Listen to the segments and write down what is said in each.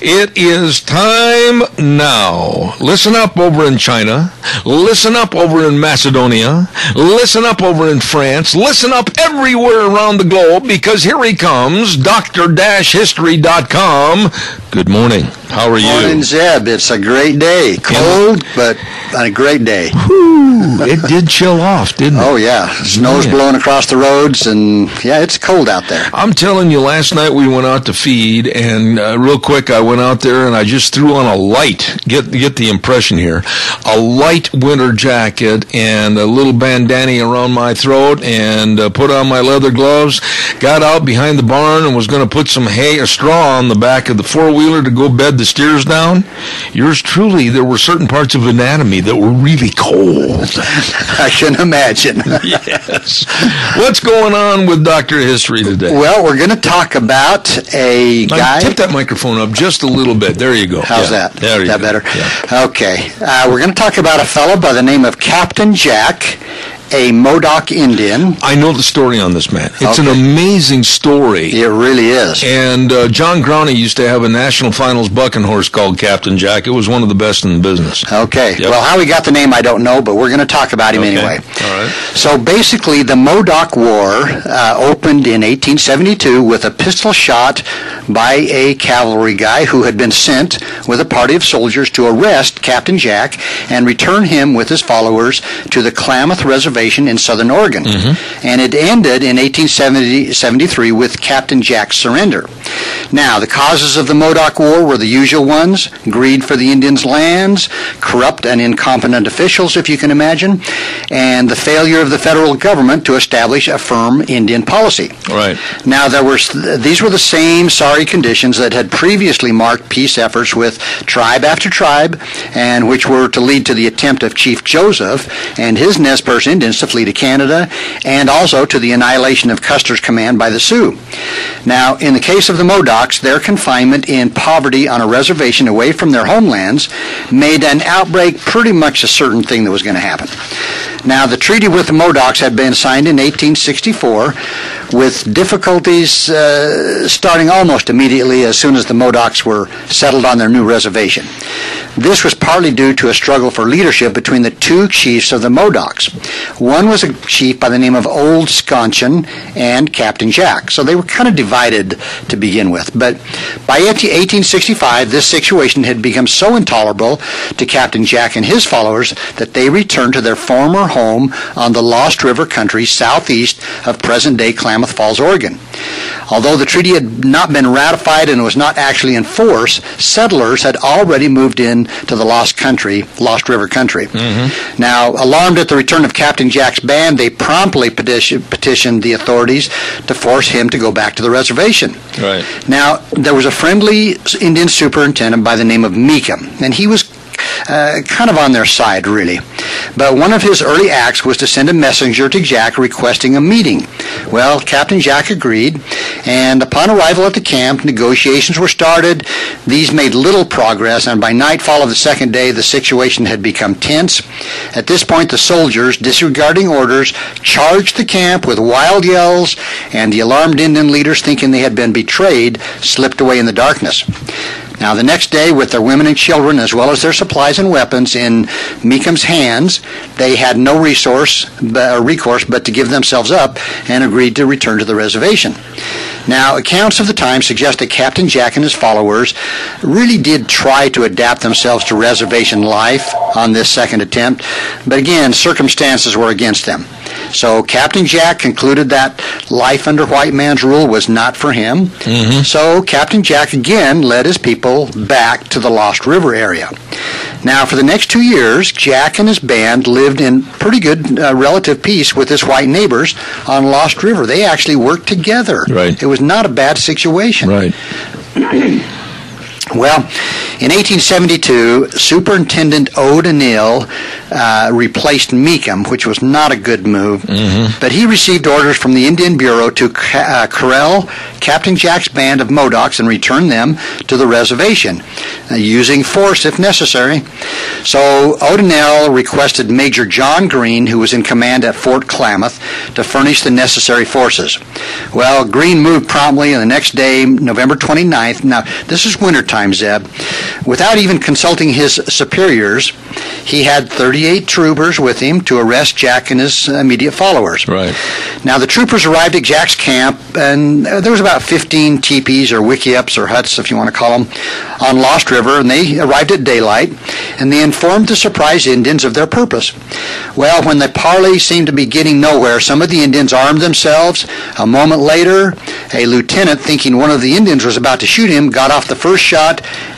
It is time now. Listen up over in China. Listen up over in Macedonia. Listen up over in France. Listen up everywhere around the globe because here he comes, Dr-History.com. Good morning. How are you? Morning, Zeb. It's a great day. Cold, but a great day. Whew, it did chill off, didn't it? Oh, yeah. Snow's Yeah. blowing across the roads, and yeah, it's cold out there. I'm telling you, last night we went out to feed, and uh, real quick, I went out there and I just threw on a light. Get get the impression here, a light winter jacket and a little bandana around my throat, and uh, put on my leather gloves. Got out behind the barn and was going to put some hay or straw on the back of the four wheeler to go bed the steers down. Yours truly, there were certain parts of anatomy that were really cold. I can imagine. yes. What's going on with Doctor History today? well, we're going to talk about a Now, guy. tip that microphone up just a little bit. There you go. How's Yeah. that? There you that go. better? Yeah. Okay. Uh, we're going to talk about a fellow by the name of Captain Jack, a Modoc Indian. I know the story on this man. It's an amazing story. It really is. And uh, John Growney used to have a national finals bucking horse called Captain Jack. It was one of the best in the business. Okay. Yep. Well, how he got the name, I don't know, but we're going to talk about him Okay. anyway. All right. So basically, the Modoc War uh, opened in 1872 with a pistol shot by a cavalry guy who had been sent with a party of soldiers to arrest Captain Jack and return him with his followers to the Klamath Reservation in southern Oregon. Mm-hmm. And it ended in 1873 with Captain Jack's surrender. Now, the causes of the Modoc War were the usual ones greed for the Indians' lands, corrupt and incompetent officials, if you can imagine, and the failure of the federal government to establish a firm Indian policy. Right. Now, there were these were the same sorry conditions that had previously marked peace efforts with tribe after tribe, and which were to lead to the attempt of Chief Joseph and his Nez Perce Indians to flee to Canada, and also to the annihilation of Custer's command by the Sioux. Now, in the case of the Modocs, their confinement in poverty on a reservation away from their homelands made an outbreak pretty much a certain thing that was going to happen. Now, the treaty with the Modocs had been signed in 1864 with difficulties uh, starting almost immediately as soon as the Modocs were settled on their new reservation. This was partly due to a struggle for leadership between the two chiefs of the Modocs. One was a chief by the name of Old Schonchin and Captain Jack. So they were kind of divided to begin with. But by 1865, this situation had become so intolerable to Captain Jack and his followers that they returned to their former home on the Lost River country southeast of present-day Klamath Falls, Oregon. Although the treaty had not been ratified and was not actually in force, settlers had already moved in to the Lost Country, Lost River country. Mm-hmm. Now, alarmed at the return of Captain Jack's band, they promptly petition, petitioned the authorities to force him to go back to the reservation. Right. Now, there was a friendly Indian superintendent by the name of Meacham, and he was uh, kind of on their side, really. But one of his early acts was to send a messenger to Jack requesting a meeting. Well, Captain Jack agreed, and upon arrival at the camp, negotiations were started. These made little progress, and by nightfall of the second day, the situation had become tense. At this point, the soldiers, disregarding orders, charged the camp with wild yells, and the alarmed Indian leaders, thinking they had been betrayed, slipped away in the darkness. Now, the next day, with their women and children, as well as their supplies and weapons in Meacham's hands, they had no resource, uh, recourse but to give themselves up and agreed to return to the reservation. Now, accounts of the time suggest that Captain Jack and his followers really did try to adapt themselves to reservation life on this second attempt, but again, circumstances were against them. So Captain Jack concluded that life under white man's rule was not for him. Mm-hmm. So Captain Jack again led his people back to the Lost River area. Now, for the next two years, Jack and his band lived in pretty good uh, relative peace with his white neighbors on Lost River. They actually worked together. Right. It was not a bad situation. Right. Well, in 1872, Superintendent O'Donnell uh, replaced Meacham, which was not a good move. Mm-hmm. But he received orders from the Indian Bureau to uh, corral Captain Jack's band of Modocs and return them to the reservation, uh, using force if necessary. So O'Donnell requested Major John Green, who was in command at Fort Klamath, to furnish the necessary forces. Well, Green moved promptly, and the next day, November 29th, now this is wintertime, Zeb, without even consulting his superiors, he had 38 troopers with him to arrest Jack and his immediate followers. Right. Now, the troopers arrived at Jack's camp, and there was about 15 teepees or wickiups or huts, if you want to call them, on Lost River, and they arrived at daylight, and they informed the surprised Indians of their purpose. Well, when the parley seemed to be getting nowhere, some of the Indians armed themselves. A moment later, a lieutenant, thinking one of the Indians was about to shoot him, got off the first shot,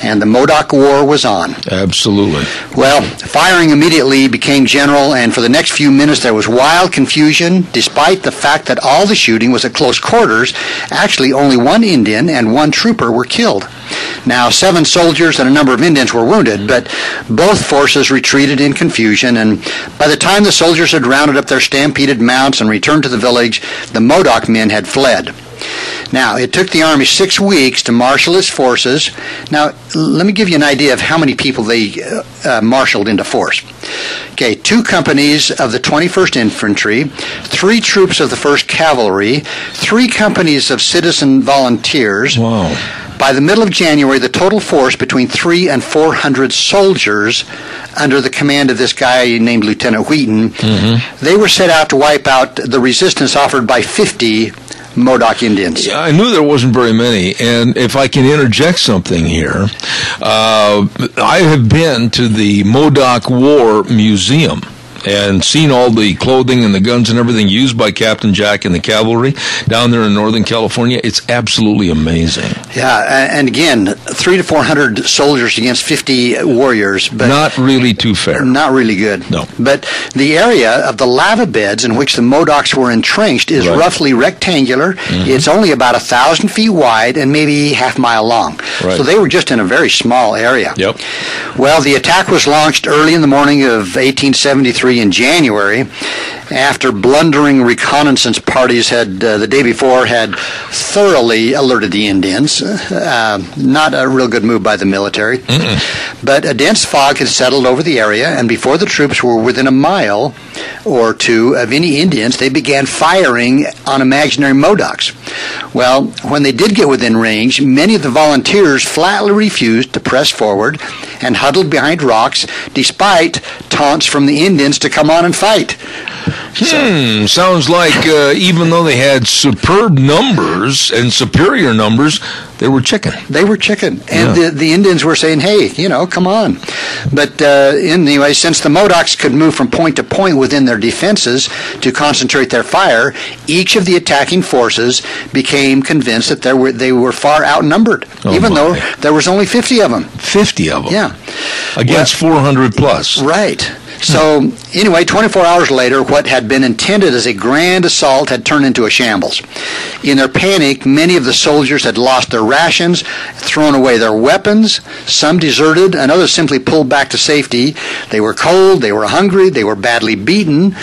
and the Modoc War was on. Absolutely. Well, firing immediately became general, and for the next few minutes there was wild confusion, despite the fact that all the shooting was at close quarters. Actually, only one Indian and one trooper were killed. Now, seven soldiers and a number of Indians were wounded, but both forces retreated in confusion, and by the time the soldiers had rounded up their stampeded mounts and returned to the village, the Modoc men had fled. Now, it took the Army six weeks to marshal its forces. Now, let me give you an idea of how many people they uh, uh, marshaled into force. Okay, two companies of the 21st Infantry, three troops of the 1st Cavalry, three companies of citizen volunteers. Wow. By the middle of January, the total force between three and 400 soldiers under the command of this guy named Lieutenant Wheaton, mm-hmm. they were set out to wipe out the resistance offered by 50 Modoc Indians. Yeah, I knew there wasn't very many. And if I can interject something here, uh, I have been to the Modoc War Museum and seen all the clothing and the guns and everything used by Captain Jack and the cavalry down there in Northern California. It's absolutely amazing. Yeah, and again, three to four hundred soldiers against fifty warriors, but not really too fair. Not really good. No. But the area of the lava beds in which the Modocs were entrenched is Right. roughly rectangular. Mm-hmm. It's only about a thousand feet wide and maybe half mile long. Right. So they were just in a very small area. Yep. Well, the attack was launched early in the morning of 1873 in January, after blundering reconnaissance parties had uh, the day before had thoroughly alerted the Indians. Uh, not a real good move by the military, but a dense fog had settled over the area, and before the troops were within a mile or two of any Indians, they began firing on imaginary Modocs. Well, when they did get within range, many of the volunteers flatly refused to press forward and huddled behind rocks despite taunts from the Indians to come on and fight. Hmm, sounds like uh, even though they had superb numbers and superior numbers, they were chicken. They were chicken, and Yeah. the, the Indians were saying, "Hey, you know, come on." But uh, anyway, since the Modocs could move from point to point within their defenses to concentrate their fire, each of the attacking forces became convinced that they were they were far outnumbered, Oh, even my. though there was only fifty of them. 50 of them. Yeah. Against 400 plus. Right. Hmm. So, anyway, 24 hours later, what had been intended as a grand assault had turned into a shambles. In their panic, many of the soldiers had lost their rations, thrown away their weapons, some deserted, and others simply pulled back to safety. They were cold, they were hungry, they were badly beaten,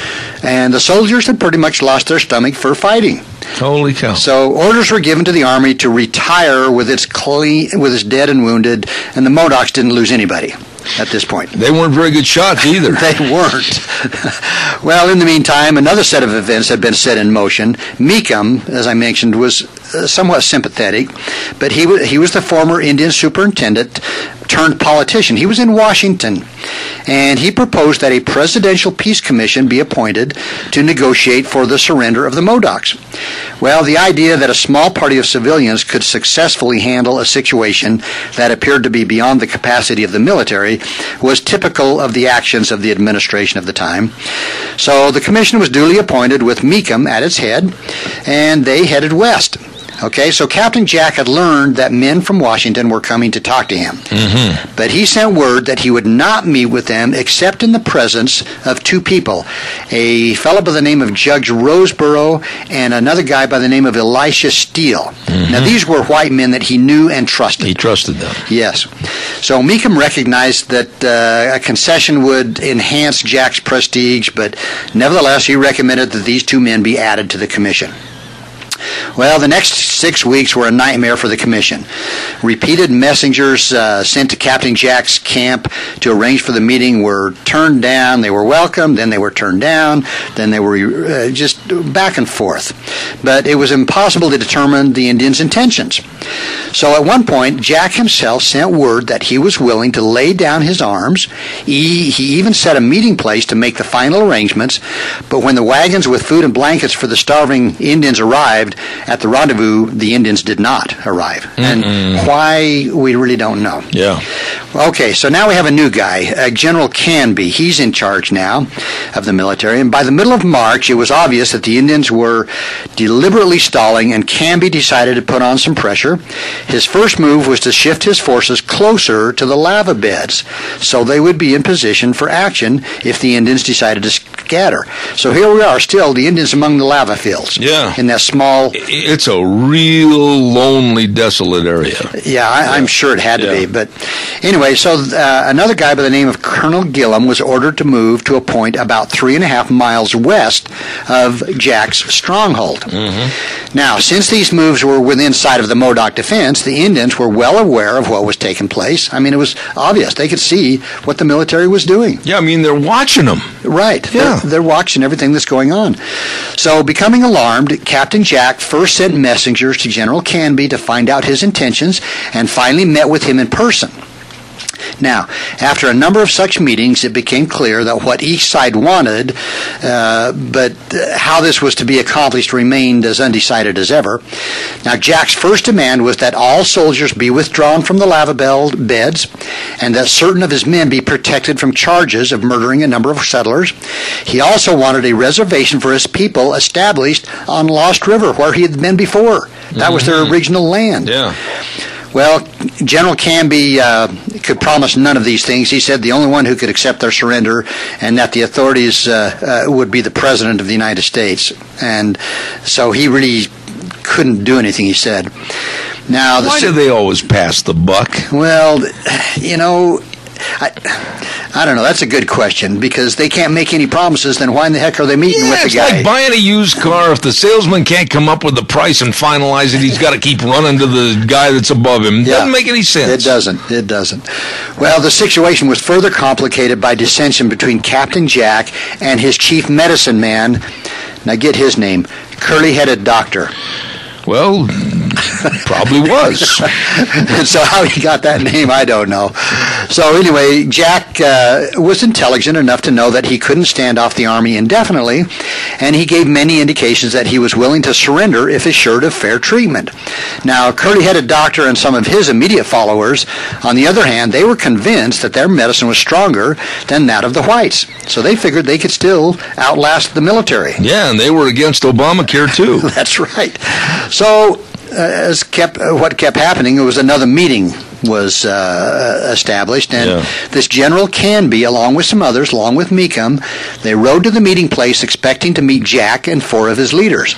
and the soldiers had pretty much lost their stomach for fighting. Holy cow. So orders were given to the army to retire with its clean, with its dead and wounded, and the Modocs didn't lose anybody at this point. They weren't very good shots either. They weren't. well, in the meantime, another set of events had been set in motion. Meacham, as I mentioned, was uh, somewhat sympathetic, but he was, he was the former Indian superintendent turned politician. He was in Washington, and he proposed that a presidential peace commission be appointed to negotiate for the surrender of the Modocs. Well, the idea that a small party of civilians could successfully handle a situation that appeared to be beyond the capacity of the military was typical of the actions of the administration of the time. So the commission was duly appointed with Meacham at its head, and they headed west. Okay, so Captain Jack had learned that men from Washington were coming to talk to him. Mm-hmm. But he sent word that he would not meet with them except in the presence of two people a fellow by the name of Judge Rosborough and another guy by the name of Elisha Steele. Now, these were white men that he knew and trusted. He trusted them. Yes. So Meacham recognized that uh, a concession would enhance Jack's prestige, but nevertheless, he recommended that these two men be added to the commission. Well, the next six weeks were a nightmare for the commission. Repeated messengers uh, sent to Captain Jack's camp to arrange for the meeting were turned down. They were welcomed, then they were turned down, then they were uh, just back and forth. But it was impossible to determine the Indians' intentions. So at one point, Jack himself sent word that he was willing to lay down his arms. He, he even set a meeting place to make the final arrangements. But when the wagons with food and blankets for the starving Indians arrived at the rendezvous, the Indians did not arrive. And why, we really don't know. Yeah. Okay, so now we have a new guy, uh, General Canby. He's in charge now of the military. And by the middle of March, it was obvious that the Indians were deliberately stalling, and Canby decided to put on some pressure. His first move was to shift his forces closer to the lava beds so they would be in position for action if the Indians decided to scatter. So here we are, still the Indians among the lava fields. Yeah. In that small It's a real lonely, desolate area. Yeah, I, I'm sure it had to Yeah. be. But anyway, so uh, another guy by the name of Colonel Gillem was ordered to move to a point about three and a half miles west of Jack's stronghold. Now, since these moves were within sight of the Modoc defense, the Indians were well aware of what was taking place. I mean, it was obvious. They could see what the military was doing. Yeah, I mean, they're watching them. Right. Yeah. They're, they're watching everything that's going on. So, becoming alarmed, Captain Jack first sent messengers to General Canby to find out his intentions and finally met with him in person. Now, after a number of such meetings, it became clear that what each side wanted, uh, but uh, how this was to be accomplished remained as undecided as ever. Now, Jack's first demand was that all soldiers be withdrawn from the lava beds and that certain of his men be protected from charges of murdering a number of settlers. He also wanted a reservation for his people established on Lost River, where he had been before. That was their original land. Yeah. Well, General Canby uh, could promise none of these things. He said the only one who could accept their surrender and that the authorities uh, uh, would be the President of the United States. And so he really couldn't do anything, he said. Now, the Why do they always pass the buck? well, you know, I, I don't know. That's a good question because they can't make any promises. Then why in the heck are they meeting Yeah, with the it's guy? like buying a used car. If the salesman can't come up with the price and finalize it, he's got to keep running to the guy that's above him. Yeah. Doesn't make any sense. It doesn't. It doesn't. Well, the situation was further complicated by dissension between Captain Jack and his chief medicine man. Now get his name, curly-headed doctor. Well, probably was. and so how he got that name, I don't know. So anyway, Jack uh, was intelligent enough to know that he couldn't stand off the army indefinitely, and he gave many indications that he was willing to surrender if assured of fair treatment. Now, curly-headed doctor and some of his immediate followers, on the other hand, they were convinced that their medicine was stronger than that of the whites, so they figured they could still outlast the military. Yeah, and they were against Obamacare too. That's right. So, as kept uh, what kept happening, it was another meeting was uh, established, and Yeah. this General Canby, along with some others, along with Meacham, they rode to the meeting place expecting to meet Jack and four of his leaders.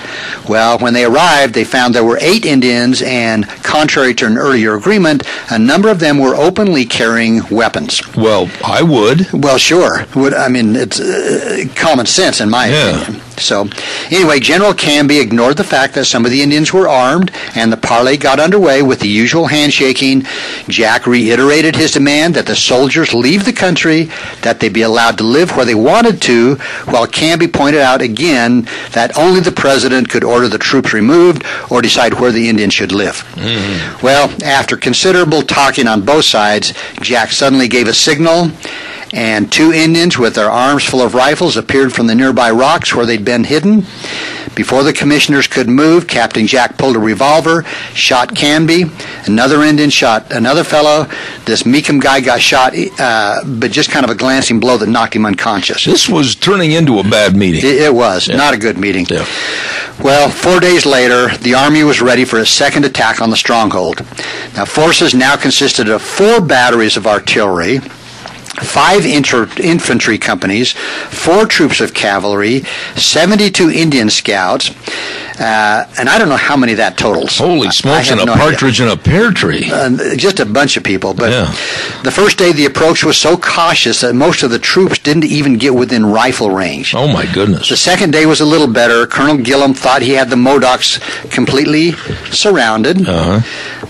Well, when they arrived, they found there were eight Indians, and contrary to an earlier agreement, a number of them were openly carrying weapons. Well, I would. Well, sure. Would I mean it's uh, common sense in my Yeah. opinion. So, anyway, General Canby ignored the fact that some of the Indians were armed, and the parley got underway with the usual handshaking. Jack reiterated his demand that the soldiers leave the country, that they be allowed to live where they wanted to, while Canby pointed out again that only the president could order the troops removed or decide where the Indians should live. Mm-hmm. Well, after considerable talking on both sides, Jack suddenly gave a signal, and two Indians with their arms full of rifles appeared from the nearby rocks where they'd been hidden. Before the commissioners could move, Captain Jack pulled a revolver, shot Canby. Another Indian shot another fellow. This Meacham guy got shot, uh, but just kind of a glancing blow that knocked him unconscious. This was turning into a bad meeting. It, it was not a good meeting. Yeah. Well, four days later, the Army was ready for a second attack on the stronghold. Now, forces now consisted of four batteries of artillery, five inter- infantry companies, four troops of cavalry, 72 Indian scouts, uh, and I don't know how many that totals. Holy smokes, and a no idea. partridge in a pear tree. Uh, just a bunch of people. But Yeah. the first day, the approach was so cautious that most of the troops didn't even get within rifle range. Oh my goodness. The second day was a little better. Colonel Gillem thought he had the Modocs completely surrounded, Uh-huh.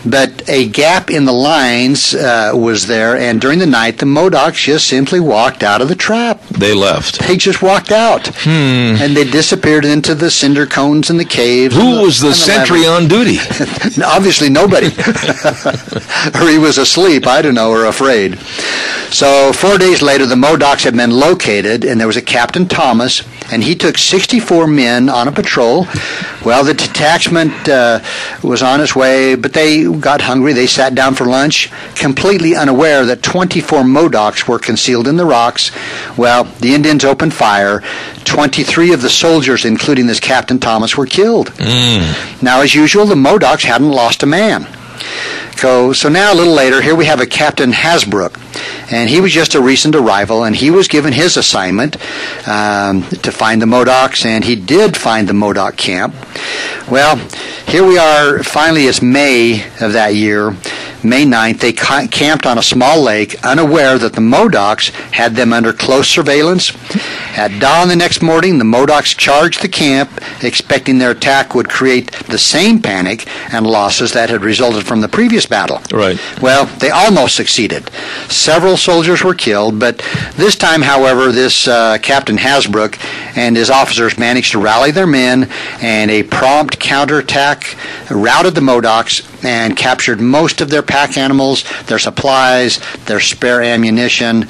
but a gap in the lines uh, was there, and during the night, the Modocs just simply walked out of the trap. They left. They just walked out, and they disappeared into the cinder cones and the caves. Who was the sentry labyrinth. on duty? Obviously, nobody. or he was asleep, I don't know, or afraid. So, four days later, the Modocs had been located, and there was a Captain Thomas, and he took 64 men on a patrol. Well, the detachment uh, was on its way, but they got hungry. They sat down for lunch, completely unaware that 24 Modocs were concealed in the rocks. Well, the Indians opened fire. 23 of the soldiers, including this Captain Thomas, were killed. Now, as usual, the Modocs hadn't lost a man. So, so now a little later, here we have a Captain Hasbrouck, and he was just a recent arrival, and he was given his assignment um, to find the Modocs, and he did find the Modoc camp. Well, here we are. Finally, it's May of that year, May 9th. They ca- camped on a small lake, unaware that the Modocs had them under close surveillance. At dawn the next morning, the Modocs charged the camp, expecting their attack would create the same panic and losses that had resulted from the previous battle. Right. Well, they almost succeeded. Several soldiers were killed, but this time, however, this uh, Captain Hasbrouck and his officers managed to rally their men, and a prompt counterattack routed the Modocs and captured most of their pack animals, their supplies, their spare ammunition.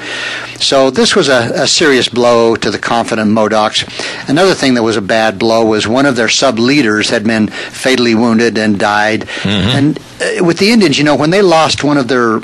So this was a, a serious blow to the confident Modocs. Another thing that was a bad blow was one of their sub leaders had been fatally wounded and died. And uh, with the Indians, you know, when they lost one of their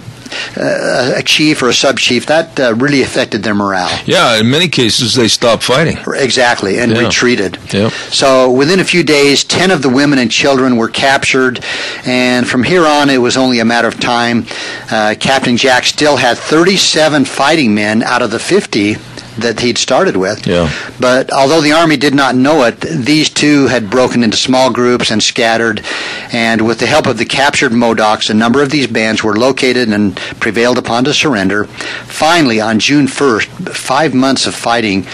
uh, a chief or a sub chief, that uh, really affected their morale. Yeah, in many cases they stopped fighting. Exactly, and Yeah. retreated. Yep. So within a few days, 10 of the women and children were captured, and from here on, it was only a matter of time. Uh, Captain Jack still had 37 fighting men out of the 50 that he'd started with. Yeah. But although the Army did not know it, these two had broken into small groups and scattered, and with the help of the captured Modocs, a number of these bands were located and prevailed upon to surrender. Finally, on June 1st, five months of fighting,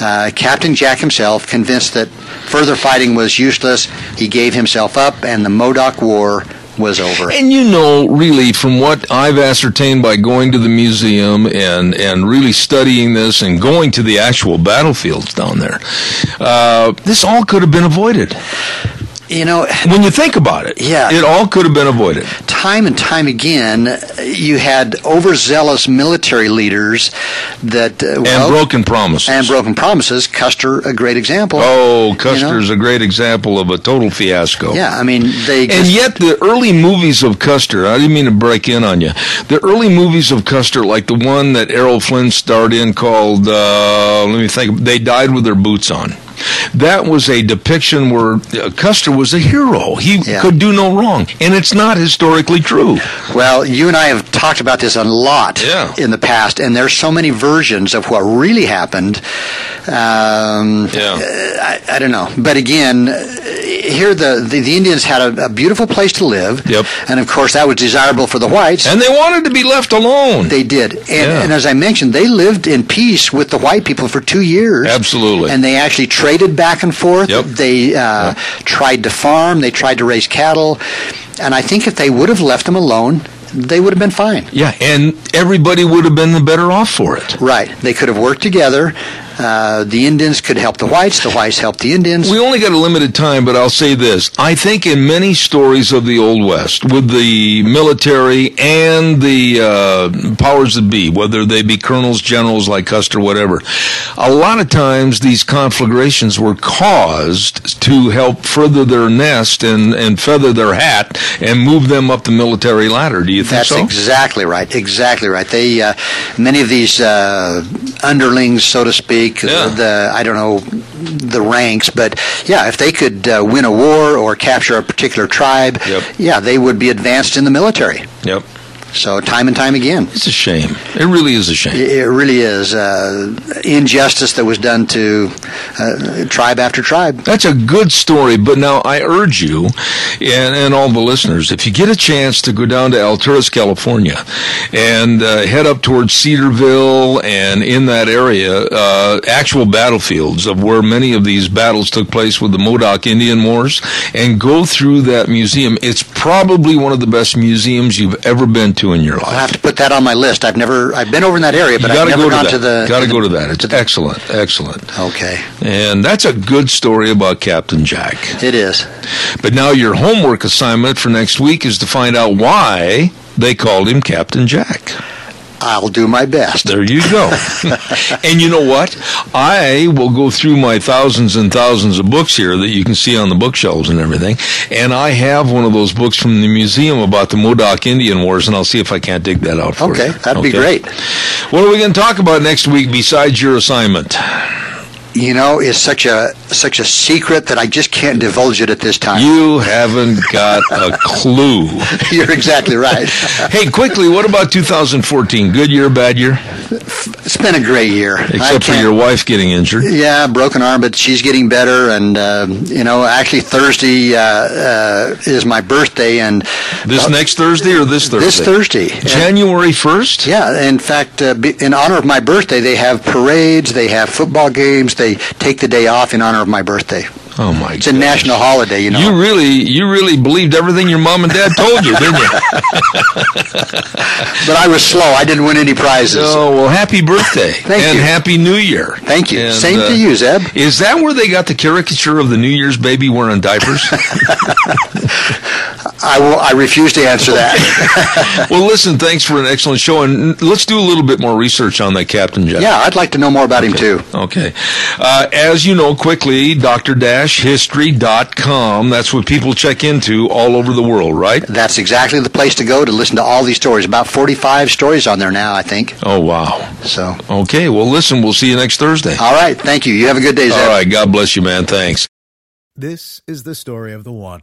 uh, Captain Jack himself, convinced that further fighting was useless, he gave himself up, and the Modoc War was over. And you know, really, from what I've ascertained by going to the museum and, and really studying this and going to the actual battlefields down there, uh, this all could have been avoided. You know, When you think about it, Yeah. it all could have been avoided. time and time again, you had overzealous military leaders that uh, And broken promises. and broken promises. Custer, a great example. oh, Custer's a great example of a total fiasco. Yeah, I mean they. And yet, the early movies of Custer, I didn't mean to break in on you. The early movies of Custer, like the one that Errol Flynn starred in called, uh, let me think, They Died with Their Boots On. That was a depiction where uh, Custer was a hero. He Yeah. could do no wrong. And it's not historically true. well, you and I have talked about this a lot Yeah. in the past, and there's so many versions of what really happened. Um, Yeah. I, I don't know, but again, uh, here the, the the Indians had a, a beautiful place to live. Yep. and of course that was desirable for the whites. And they wanted to be left alone. They did, and, Yeah. and as I mentioned, they lived in peace with the white people for two years. Absolutely. and they actually traded back and forth. Yep. They uh, tried to farm, they tried to raise cattle, and I think if they would have left them alone, they would have been fine. yeah, and everybody would have been the better off for it. Right. They could have worked together. Uh, the Indians could help the whites. The whites help the Indians. We only got a limited time, but I'll say this. I think in many stories of the Old West, with the military and the uh, powers that be, whether they be colonels, generals like Custer, whatever, a lot of times these conflagrations were caused to help further their nest and, and feather their hat and move them up the military ladder. Do you think That's so? exactly right. Exactly right. They uh, many of these uh, underlings, so to speak, Yeah. the I don't know the ranks, but yeah, if they could uh, win a war or capture a particular tribe, Yep. yeah, they would be advanced in the military. Yep. So time and time again. It's a shame. It really is a shame. It really is uh, injustice that was done to uh, tribe after tribe. That's a good story, but now I urge you and, and all the listeners, if you get a chance to go down to Alturas, California and uh, head up towards Cedarville and in that area, uh, actual battlefields of where many of these battles took place with the Modoc Indian Wars and go through that museum, it's probably one of the best museums you've ever been to in your life. I'll have to put that on my list. I've never, I've been over in that area, but I've got to never go gone to to that. the. Got to go to that. It's to excellent, excellent. Okay, And that's a good story about Captain Jack. it is. But now your homework assignment for next week is to find out why they called him Captain Jack. I'll do my best. There you go. and you know what? I will go through my thousands and thousands of books here that you can see on the bookshelves and everything. And I have one of those books from the museum about the Modoc Indian Wars, and I'll see if I can't dig that out for Okay, you. that'd be great. What are we going to talk about next week besides your assignment? You know, it's such a such a secret that I just can't divulge it at this time. You haven't got a clue. You're exactly right. Hey, quickly, what about 2014? Good year, bad year? It's been a great year. Except for your wife getting injured. Yeah, broken arm, but she's getting better. And uh, you know, actually Thursday uh, uh, is my birthday, and This uh, next Thursday or this Thursday? this Thursday. January 1st? yeah, in fact, uh, in honor of my birthday, they have parades, they have football games, they take the day off in honor of my birthday. Oh my It's a national holiday, you know. You really, you really believed everything your mom and dad told you, didn't you? but I was slow. I didn't win any prizes. oh well, happy birthday Thank and you. happy New Year. Thank you. And, Same uh, to you, Zeb. Is that where they got the caricature of the New Year's baby wearing diapers? I will. I refuse to answer that. well, listen, thanks for an excellent show, and let's do a little bit more research on that Captain Jack. yeah, I'd like to know more about him too. Okay. Uh, as you know, quickly, dr-history.com. That's what people check into all over the world, right? That's exactly the place to go to listen to all these stories. About forty-five stories on there now, I think. Oh, wow. So, Okay. Well, listen, we'll see you next Thursday. all right. Thank you. You have a good day, Zeb. All right. God bless you, man. Thanks. This is the story of the one.